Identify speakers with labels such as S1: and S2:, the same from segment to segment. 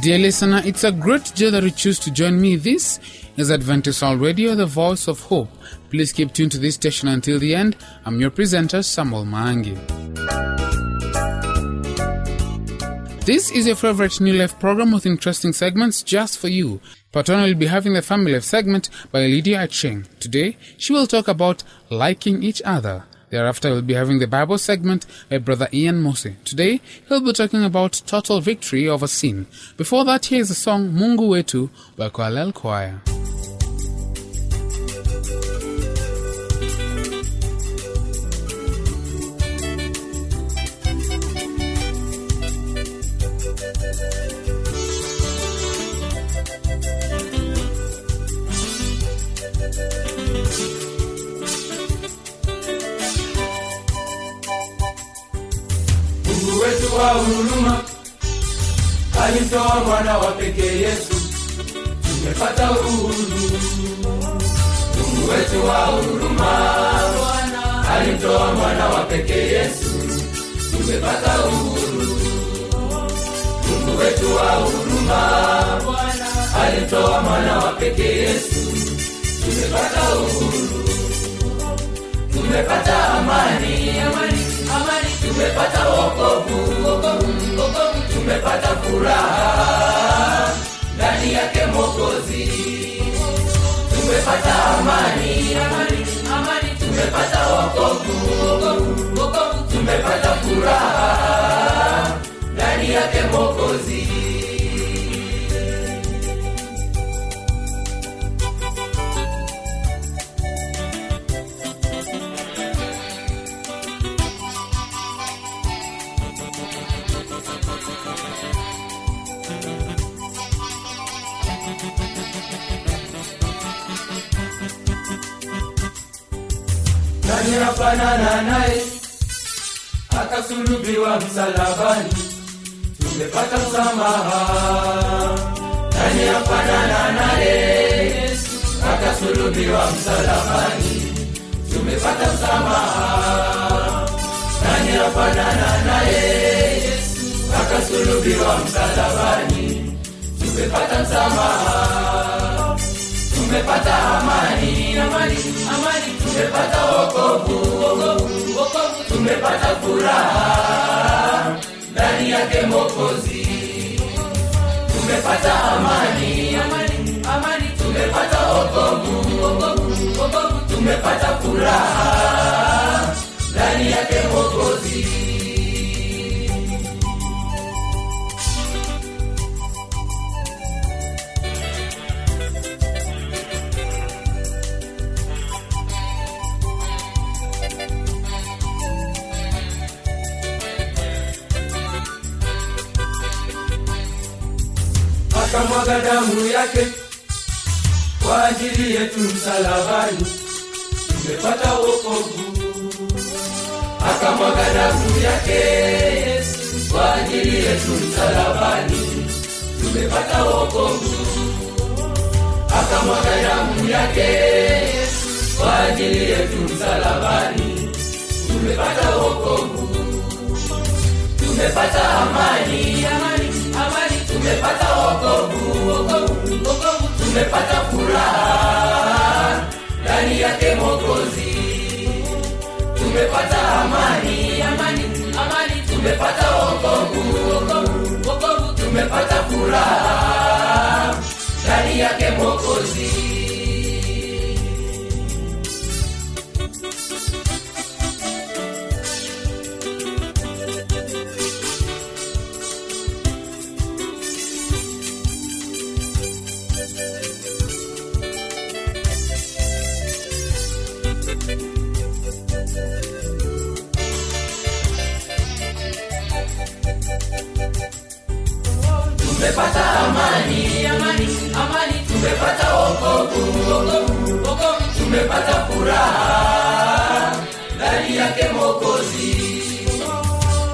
S1: Dear listener, it's a great joy that you choose to join me. This is Adventist Radio, the voice of hope. Please keep tuned to this station until the end. I'm your presenter, Samuel Mangi. This is your favorite New Life program with interesting segments just for you. Part one will be having the Family Life segment by Lydia Cheng. Today, she will talk about liking each other. Thereafter, we'll be having the Bible segment by Brother Ian Mose. Today, he'll be talking about total victory over sin. Before that, here is the song Mungu Wetu by Koalel Choir.
S2: Mungu wetu wa huruma alitoa mwana wa pekee Yesu, tumepata uhuru. Mungu wetu wa huruma alitoa mwana wa pekee Yesu, tumepata uhuru. Mungu wetu wa huruma alitoa mwana wa pekee Yesu, tumepata uhuru. Tumepata amani, amani, amani, tumepata wokovu, tumepata furaha. Ndani yake Mwokozi. Tumepata amani, tumepata wokovu, tumepata furaha. Ndani yake Mwokozi. Akasulubiwa msalabani. Tumepata msamaha. Nani afanana naye akasulubiwa msalabani. Tumepata msamaha. Tumepata amani. Amani amani. Tumepata wokovu. Tumepata furaha. Ndani yake mokozi tumepata amani. Amani amani. Tumepata wokovu wokovu wokovu tumepata furaha ndani yake mokozi akamwaga damu yake kwa ajili yetu msalabani, tumepata wokovu. Akamwaga damu yake Yesu kwa ajili yetu msalabani, tumepata wokovu. Akamwaga damu yake Yesu kwa ajili yetu msalabani, tumepata wokovu. Tumepata amani, amani, amani, tumepata wokovu, wokovu, wokovu, tumepata furaha ndani yake Mwokozi. Tumepata amani, amani, amani, tumepata wokovu, tumepata furaha ndani yake Mwokozi. Tumepata amani, amani, amani, tumepata wokovu, wokovu, wokovu, tumepata furaha. Ndani yake Mwokozi.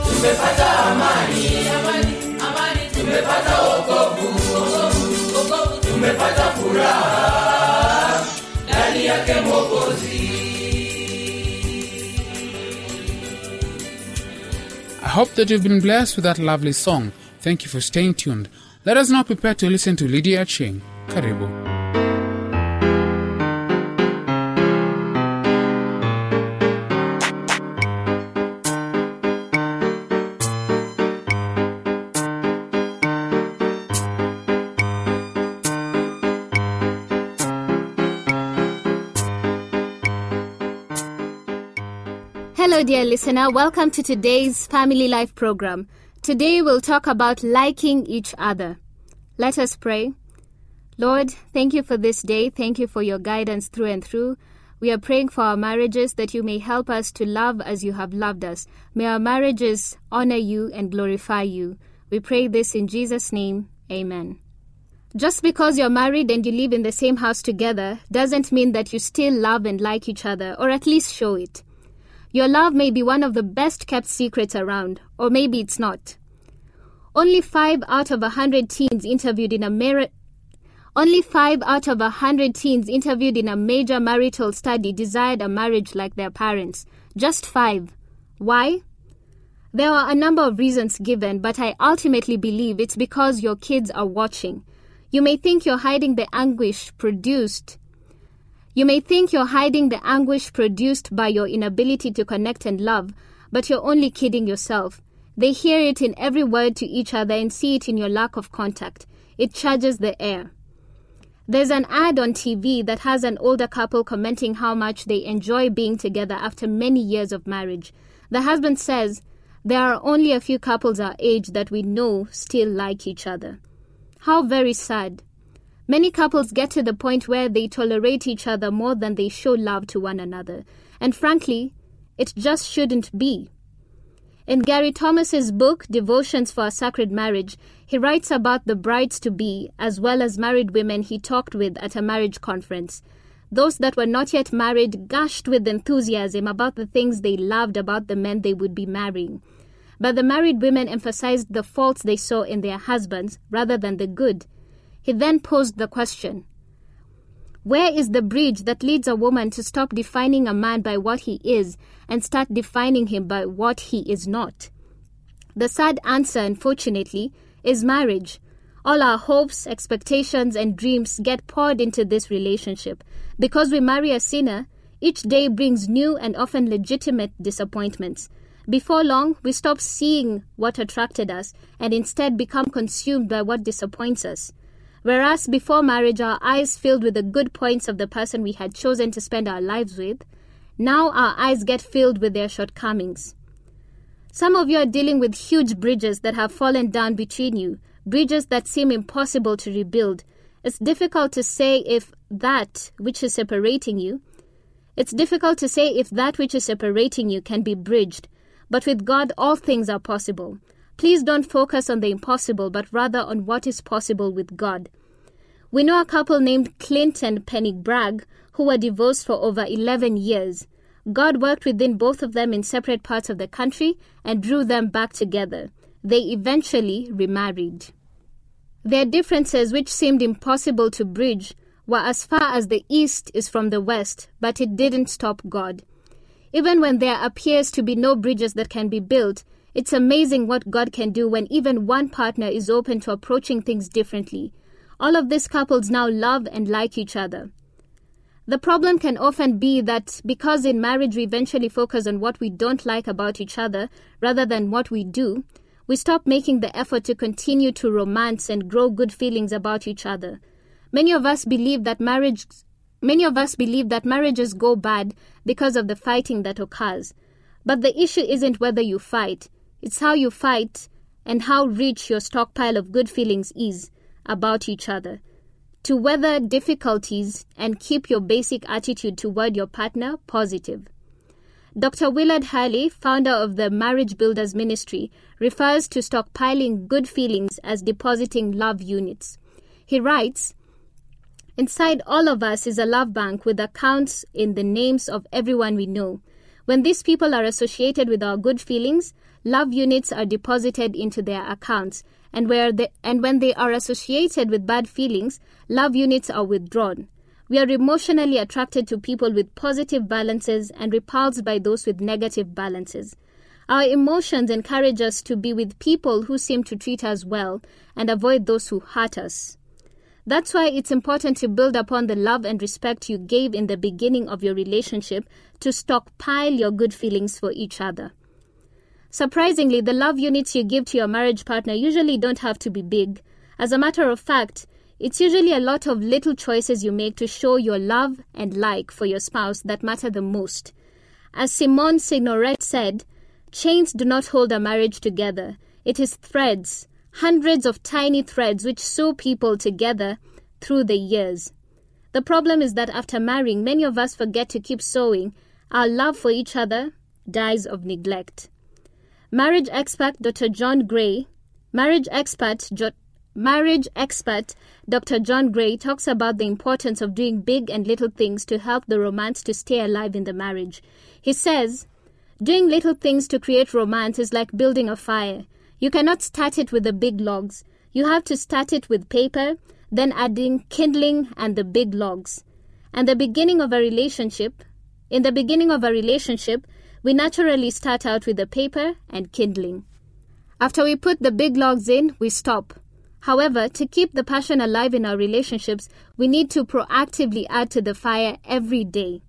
S2: Tumepata amani, amani, amani, tumepata wokovu, wokovu, wokovu, tumepata furaha. Ndani yake Mwokozi.
S1: I hope that you've been blessed with that lovely song. Thank you for staying tuned. Let us now prepare to listen to Lydia Ching. Karibu.
S3: Hello, dear listener. Welcome to today's Family Life program. Today we'll talk about liking each other. Let us pray. Lord, thank you for this day. Thank you for your guidance through and through. We are praying for our marriages that you may help us to love as you have loved us. May our marriages honor you and glorify you. We pray this in Jesus' name. Amen. Just because you're married and you live in the same house together doesn't mean that you still love and like each other, or at least show it. Your love may be one of the best kept secrets around, or maybe it's not. Only five out of a hundred teens interviewed in a only five out of a hundred teens interviewed in a major marital study desired a marriage like their parents. Just five. Why? There are a number of reasons given, but I ultimately believe it's because your kids are watching. You may think you're hiding the anguish produced you may think you're hiding the anguish produced by your inability to connect and love, but you're only kidding yourself. They hear it in every word to each other and see it in your lack of contact. It charges the air. There's an ad on TV that has an older couple commenting how much they enjoy being together after many years of marriage. The husband says, There are only a few couples our age that we know still like each other. How very sad. Many couples get to the point where they tolerate each other more than they show love to one another. And frankly, it just shouldn't be. In Gary Thomas's book, Devotions for a Sacred Marriage, he writes about the brides to be, as well as married women he talked with at a marriage conference. Those that were not yet married gushed with enthusiasm about the things they loved about the men they would be marrying. But the married women emphasized the faults they saw in their husbands rather than the good. He then posed the question Where is the bridge that leads a woman to stop defining a man by what he is and start defining him by what he is not? The sad answer, unfortunately, is marriage. All our hopes, expectations, and dreams get poured into this relationship. Because we marry a sinner, each day brings new and often legitimate disappointments. Before long, we stop seeing what attracted us and instead become consumed by what disappoints us. Whereas before marriage, our eyes filled with the good points of the person we had chosen to spend our lives with, now our eyes get filled with their shortcomings. Some of you are dealing with huge bridges that have fallen down between you, bridges that seem impossible to rebuild. It's difficult to say if that which is separating you, it's difficult to say if that which is separating you can be bridged, but with God all things are possible. Please don't focus on the impossible, but rather on what is possible with God. We know a couple named Clint and Penny Bragg who were divorced for over 11 years. God worked within both of them in separate parts of the country and drew them back together. They eventually remarried. Their differences, which seemed impossible to bridge, were as far as the east is from the west, but it didn't stop God. Even when there appears to be no bridges that can be built, it's amazing what God can do when even one partner is open to approaching things differently. All of these couples now love and like each other. The problem can often be that because in marriage we eventually focus on what we don't like about each other rather than what we do, we stop making the effort to continue to romance and grow good feelings about each other. Many of us believe that marriage many of us believe that marriages go bad because of the fighting that occurs. But the issue isn't whether you fight, it's how you fight and how rich your stockpile of good feelings is about each other. To weather difficulties and keep your basic attitude toward your partner positive. Dr. Willard Harley, founder of the Marriage Builders Ministry, refers to stockpiling good feelings as depositing love units. He writes, Inside all of us is a love bank with accounts in the names of everyone we know. When these people are associated with our good feelings, love units are deposited into their accounts, and, where they, and when they are associated with bad feelings, love units are withdrawn. We are emotionally attracted to people with positive balances and repulsed by those with negative balances. Our emotions encourage us to be with people who seem to treat us well and avoid those who hurt us. That's why it's important to build upon the love and respect you gave in the beginning of your relationship to stockpile your good feelings for each other. Surprisingly, the love units you give to your marriage partner usually don't have to be big. As a matter of fact, it's usually a lot of little choices you make to show your love and like for your spouse that matter the most. As Simone Signoret said, chains do not hold a marriage together. It is threads, hundreds of tiny threads which sew people together through the years. The problem is that after marrying, many of us forget to keep sewing. Our love for each other dies of neglect. Marriage expert Dr. John Gray, marriage expert jo- marriage expert Dr. John Gray talks about the importance of doing big and little things to help the romance to stay alive in the marriage. He says, doing little things to create romance is like building a fire. You cannot start it with the big logs. You have to start it with paper, then adding kindling and the big logs. And the beginning of a relationship, in the beginning of a relationship, we naturally start out with the paper and kindling. After we put the big logs in, we stop. However, to keep the passion alive in our relationships, we need to proactively add to the fire every day.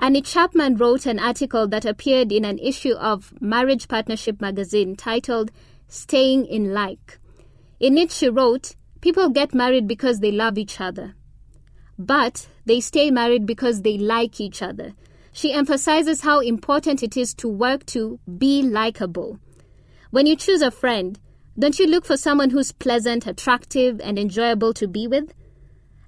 S3: Annie Chapman wrote an article that appeared in an issue of Marriage Partnership magazine titled Staying in Like. In it, she wrote, People get married because they love each other, but they stay married because they like each other. She emphasizes how important it is to work to be likable. When you choose a friend, don't you look for someone who's pleasant, attractive, and enjoyable to be with?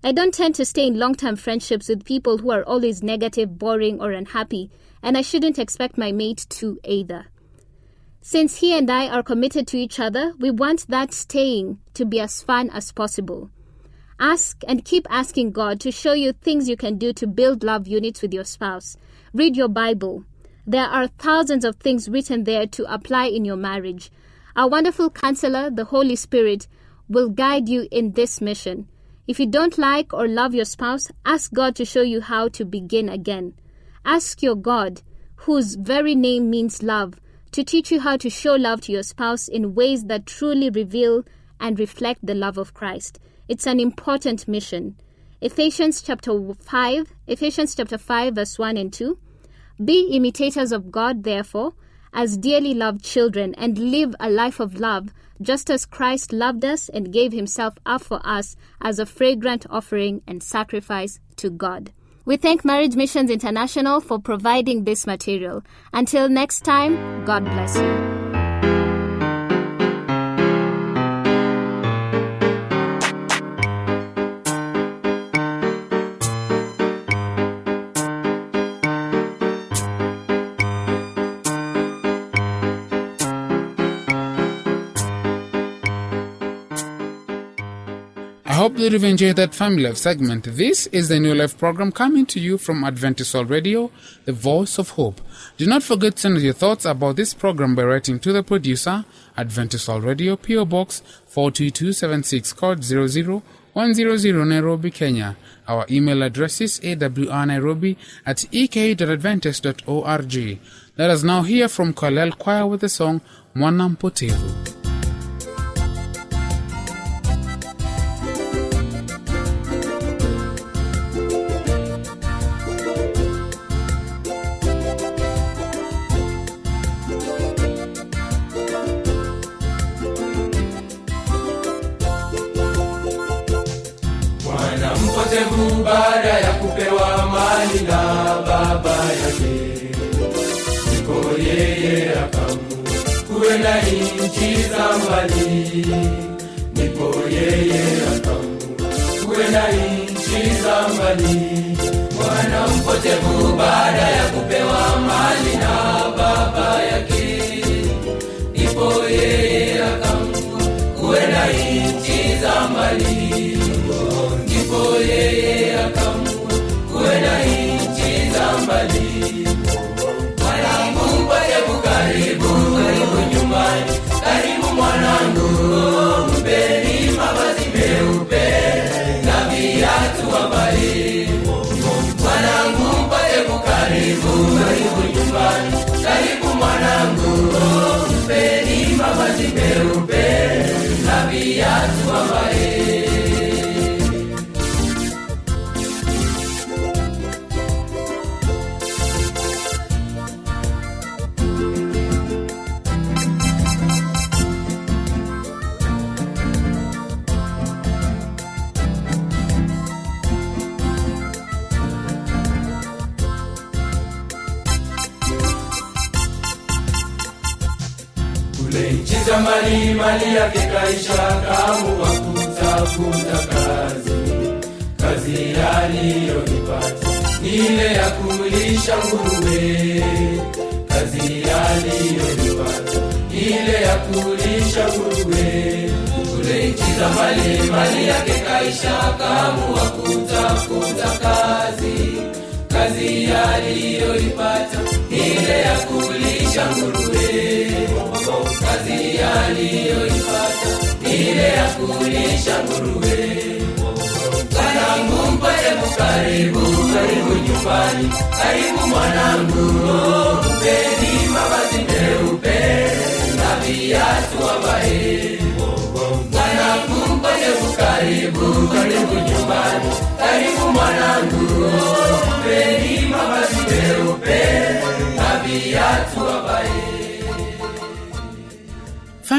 S3: I don't tend to stay in long term friendships with people who are always negative, boring, or unhappy, and I shouldn't expect my mate to either. Since he and I are committed to each other, we want that staying to be as fun as possible. Ask and keep asking God to show you things you can do to build love units with your spouse. Read your Bible. There are thousands of things written there to apply in your marriage. Our wonderful counselor, the Holy Spirit, will guide you in this mission. If you don't like or love your spouse, ask God to show you how to begin again. Ask your God, whose very name means love, to teach you how to show love to your spouse in ways that truly reveal and reflect the love of Christ. It's an important mission. Ephesians chapter 5, Ephesians chapter 5 verse 1 and 2. Be imitators of God therefore, as dearly loved children and live a life of love, just as Christ loved us and gave himself up for us as a fragrant offering and sacrifice to God. We thank Marriage Missions International for providing this material. Until next time, God bless you.
S1: You've enjoyed that Family Life segment. This is the New Life program coming to you from Adventist World Radio, the voice of hope. Do not forget to send your thoughts about this program by writing to the producer, Adventist World Radio, PO Box 42276, code 00100 Nairobi, Kenya. Our email address is awrnairobi at ek.adventist.org. Let us now hear from Kalel Choir with the song Mwana
S2: Superi, mama de meu pé, na via tua za mali mali yake kaisha kaamua kutafuta kazi. Kazi aliyoipata ni ile ya kulisha nguruwe kazi aliyoipata ni ile ya kulisha nguruwe kule nchi mali mali yake kaisha kaamua kutafuta kazi. Kazi aliyoipata ni ile ya kulisha nguruwe kazi aliyoipata ile ya kulisha nguruwe mwanangu mpate karibu karibu nyumbani karibu mwanangu mpeni mavazi meupe na viatu ambaye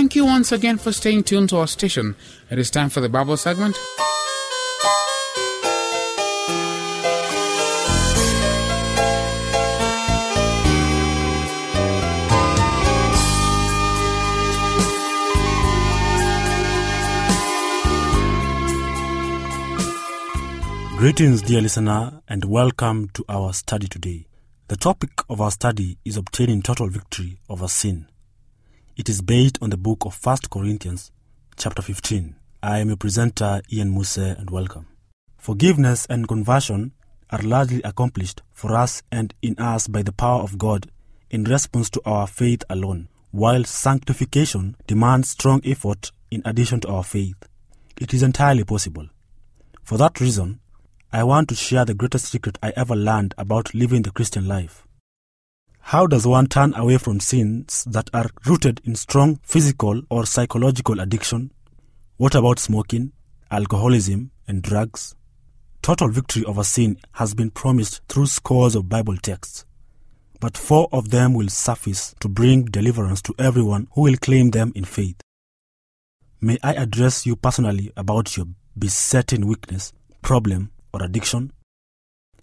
S1: Thank you once again for staying tuned to our station. It is time for the Bible segment.
S4: Greetings, dear listener, and welcome to our study today. The topic of our study is obtaining total victory over sin. It is based on the book of 1 Corinthians, chapter 15. I am your presenter, Ian Muse, and welcome. Forgiveness and conversion are largely accomplished for us and in us by the power of God in response to our faith alone, while sanctification demands strong effort in addition to our faith. It is entirely possible. For that reason, I want to share the greatest secret I ever learned about living the Christian life. How does one turn away from sins that are rooted in strong physical or psychological addiction? What about smoking, alcoholism, and drugs? Total victory over sin has been promised through scores of Bible texts, but four of them will suffice to bring deliverance to everyone who will claim them in faith. May I address you personally about your besetting weakness, problem, or addiction?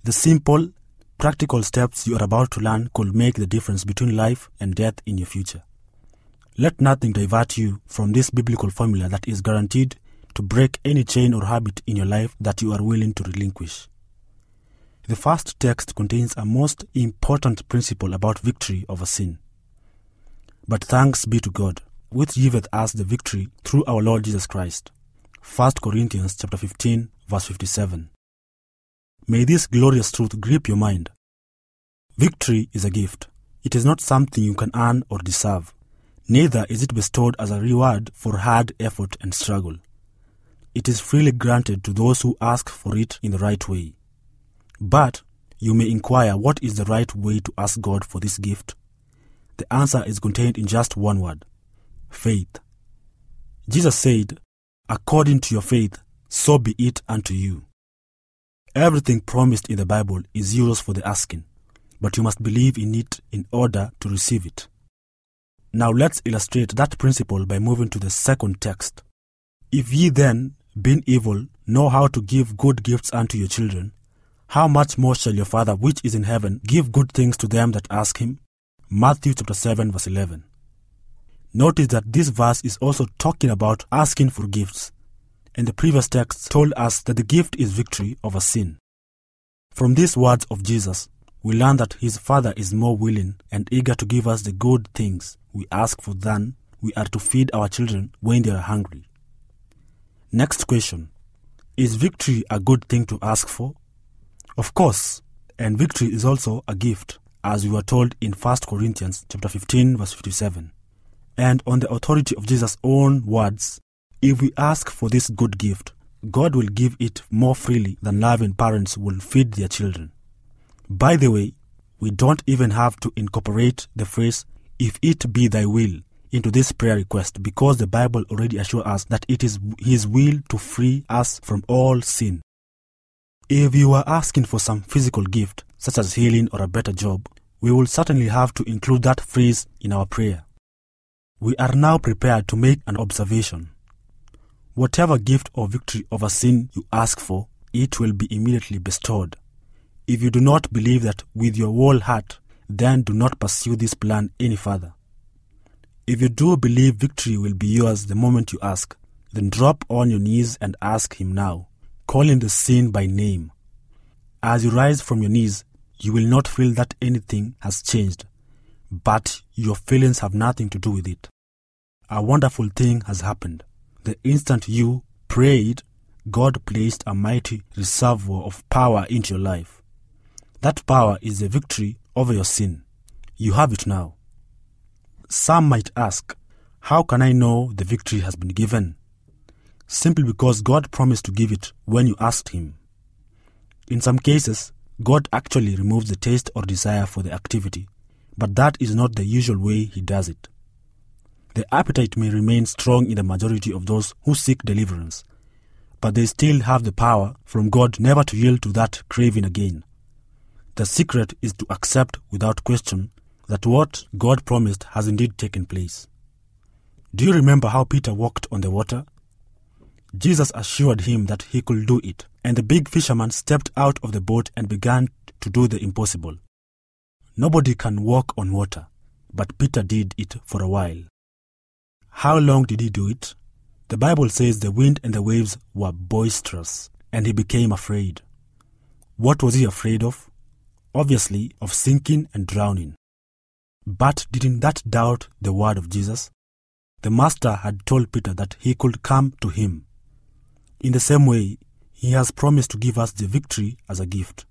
S4: The simple, practical steps you are about to learn could make the difference between life and death in your future. Let nothing divert you from this biblical formula that is guaranteed to break any chain or habit in your life that you are willing to relinquish. The first text contains a most important principle about victory over sin. But thanks be to God, which giveth us the victory through our Lord Jesus Christ. 1 Corinthians chapter 15 verse 57. May this glorious truth grip your mind. Victory is a gift. It is not something you can earn or deserve. Neither is it bestowed as a reward for hard effort and struggle. It is freely granted to those who ask for it in the right way. But you may inquire what is the right way to ask God for this gift. The answer is contained in just one word faith. Jesus said, According to your faith, so be it unto you. Everything promised in the Bible is yours for the asking, but you must believe in it in order to receive it. Now let's illustrate that principle by moving to the second text. If ye then, being evil, know how to give good gifts unto your children, how much more shall your Father which is in heaven give good things to them that ask him? Matthew chapter 7 verse 11. Notice that this verse is also talking about asking for gifts, and the previous text told us that the gift is victory over sin. From these words of Jesus, we learn that his Father is more willing and eager to give us the good things we ask for than we are to feed our children when they are hungry. Next question Is victory a good thing to ask for? Of course, and victory is also a gift, as we were told in 1 Corinthians chapter 15 verse 57. And on the authority of Jesus' own words, if we ask for this good gift, God will give it more freely than loving parents will feed their children. By the way, we don't even have to incorporate the phrase, if it be thy will, into this prayer request because the Bible already assures us that it is His will to free us from all sin. If you are asking for some physical gift, such as healing or a better job, we will certainly have to include that phrase in our prayer. We are now prepared to make an observation. Whatever gift or victory over sin you ask for, it will be immediately bestowed. If you do not believe that with your whole heart, then do not pursue this plan any further. If you do believe victory will be yours the moment you ask, then drop on your knees and ask Him now, calling the sin by name. As you rise from your knees, you will not feel that anything has changed, but your feelings have nothing to do with it. A wonderful thing has happened. The instant you prayed, God placed a mighty reservoir of power into your life. That power is the victory over your sin. You have it now. Some might ask, How can I know the victory has been given? Simply because God promised to give it when you asked Him. In some cases, God actually removes the taste or desire for the activity, but that is not the usual way He does it. The appetite may remain strong in the majority of those who seek deliverance, but they still have the power from God never to yield to that craving again. The secret is to accept without question that what God promised has indeed taken place. Do you remember how Peter walked on the water? Jesus assured him that he could do it, and the big fisherman stepped out of the boat and began to do the impossible. Nobody can walk on water, but Peter did it for a while. How long did he do it? The Bible says the wind and the waves were boisterous, and he became afraid. What was he afraid of? Obviously, of sinking and drowning. But didn't that doubt the word of Jesus? The Master had told Peter that he could come to him. In the same way, he has promised to give us the victory as a gift.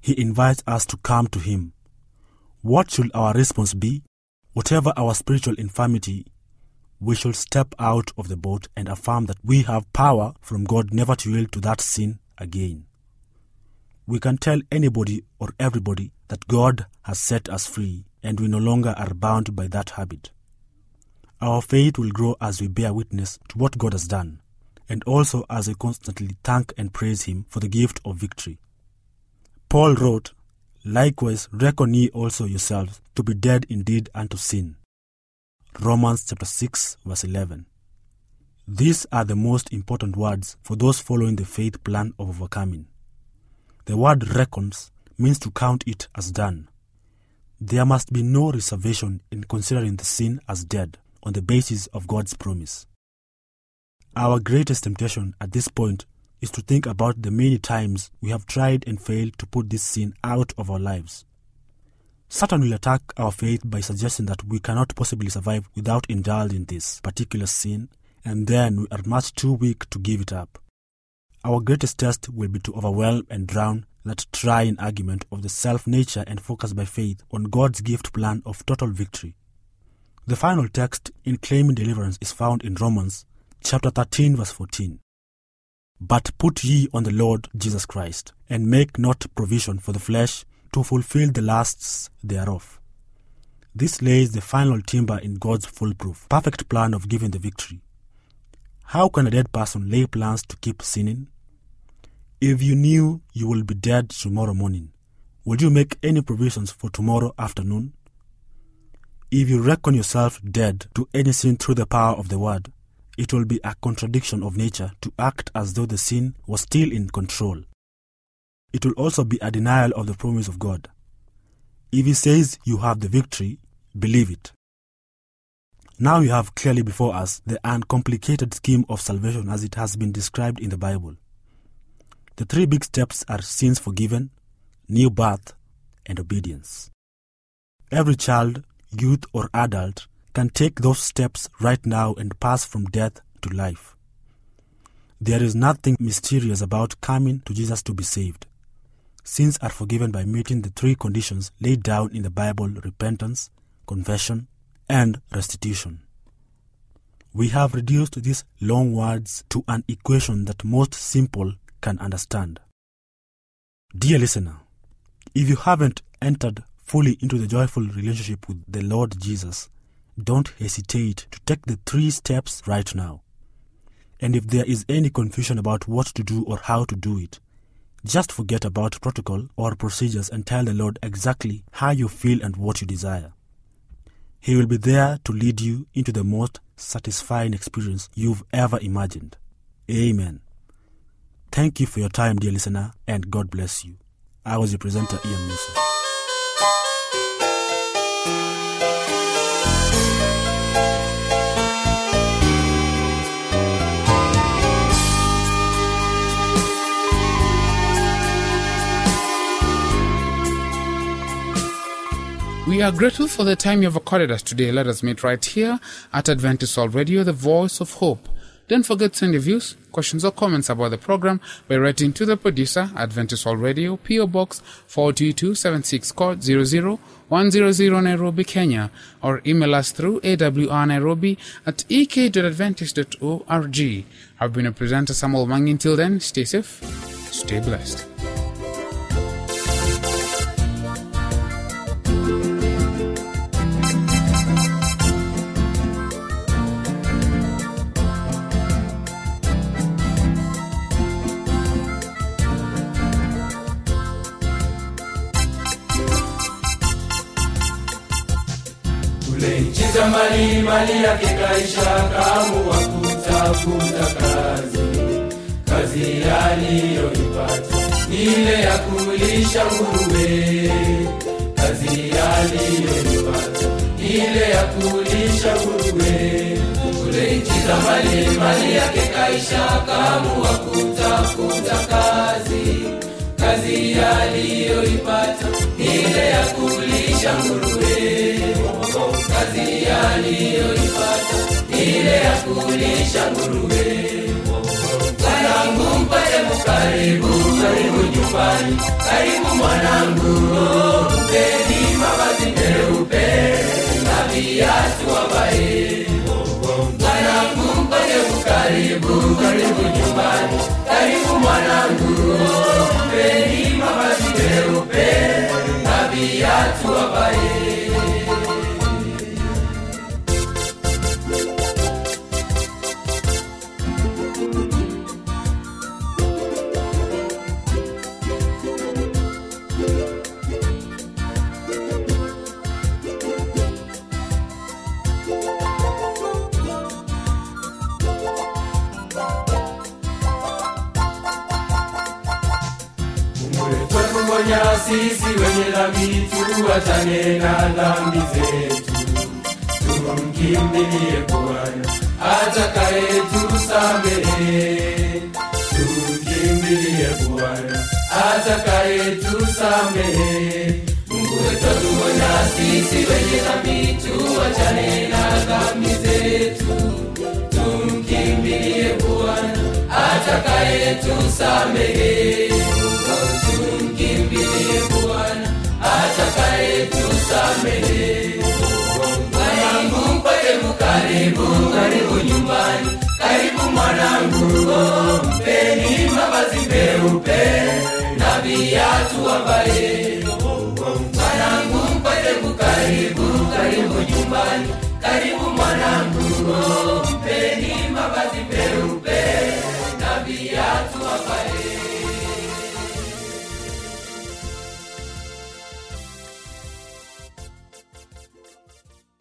S4: He invites us to come to him. What should our response be? Whatever our spiritual infirmity, we should step out of the boat and affirm that we have power from God never to yield to that sin again. We can tell anybody or everybody that God has set us free and we no longer are bound by that habit. Our faith will grow as we bear witness to what God has done, and also as we constantly thank and praise Him for the gift of victory. Paul wrote, Likewise, reckon ye also yourselves to be dead indeed unto sin. Romans chapter 6, verse 11. These are the most important words for those following the faith plan of overcoming. The word reckons means to count it as done. There must be no reservation in considering the sin as dead on the basis of God's promise. Our greatest temptation at this point is to think about the many times we have tried and failed to put this sin out of our lives. Satan will attack our faith by suggesting that we cannot possibly survive without indulging this particular sin, and then we are much too weak to give it up. Our greatest test will be to overwhelm and drown that trying argument of the self nature and focus by faith on God's gift plan of total victory. The final text in claiming deliverance is found in Romans chapter 13 verse 14. But put ye on the Lord Jesus Christ, and make not provision for the flesh to fulfill the lusts thereof. This lays the final timber in God's foolproof, perfect plan of giving the victory. How can a dead person lay plans to keep sinning? If you knew you will be dead tomorrow morning, would you make any provisions for tomorrow afternoon? If you reckon yourself dead to any sin through the power of the word, it will be a contradiction of nature to act as though the sin was still in control. It will also be a denial of the promise of God. If He says you have the victory, believe it. Now we have clearly before us the uncomplicated scheme of salvation as it has been described in the Bible. The three big steps are sins forgiven, new birth, and obedience. Every child, youth, or adult can take those steps right now and pass from death to life. There is nothing mysterious about coming to Jesus to be saved. Sins are forgiven by meeting the three conditions laid down in the Bible repentance, confession, and restitution. We have reduced these long words to an equation that most simple can understand. Dear listener, if you haven't entered fully into the joyful relationship with the Lord Jesus, don't hesitate to take the three steps right now. And if there is any confusion about what to do or how to do it, just forget about protocol or procedures and tell the Lord exactly how you feel and what you desire. He will be there to lead you into the most satisfying experience you've ever imagined. Amen. Thank you for your time, dear listener, and God bless you. I was your presenter, Ian Musa.
S1: We are grateful for the time you have accorded us today. Let us meet right here at Adventist World Radio, the voice of hope. Don't forget to send your views, questions, or comments about the program by writing to the producer, Adventist World Radio, PO Box 42276, code 00100 Nairobi, Kenya, or email us through awrnairobi at ek.adventist.org. I've been a presenter, Samuel Mangi. Until then, stay safe, stay blessed.
S2: Mali mali yake kaisha kaamua kutafuta kazi. Kazi aliyoipata ile ya kulisha nguruwe kazi aliyoipata ile ya kulisha nguruwe kule nchi mali mali yake kaisha kaamua kutafuta kazi. Kazi aliyoipata ile ya kulisha nguruwe kazi aliyoipata ile ya kulisha nguruwe. Karibu mpate mukaribu karibu nyumbani. Karibu mwanangu mpeni mavazi meupe na viatu wabae mwanangu karibu nyumbani. Karibu mwanangu mpeni mavazi meupe na viatu wavae Tumkimbilie Bwana atakayetusamehe. Mungu wetu atuona sisi wenye dhambi tuachane na dhambi zetu, tumkimbilie Bwana atakayetusamehe. Tumkimbilie karibu nyumbani, karibu mwanangu oh, mavazi meupe na viatu avaye mwanangu mpate kukaribu karibu nyumbani. Karibu mwanangu oh, mpeni mavazi meupe na viatu avaye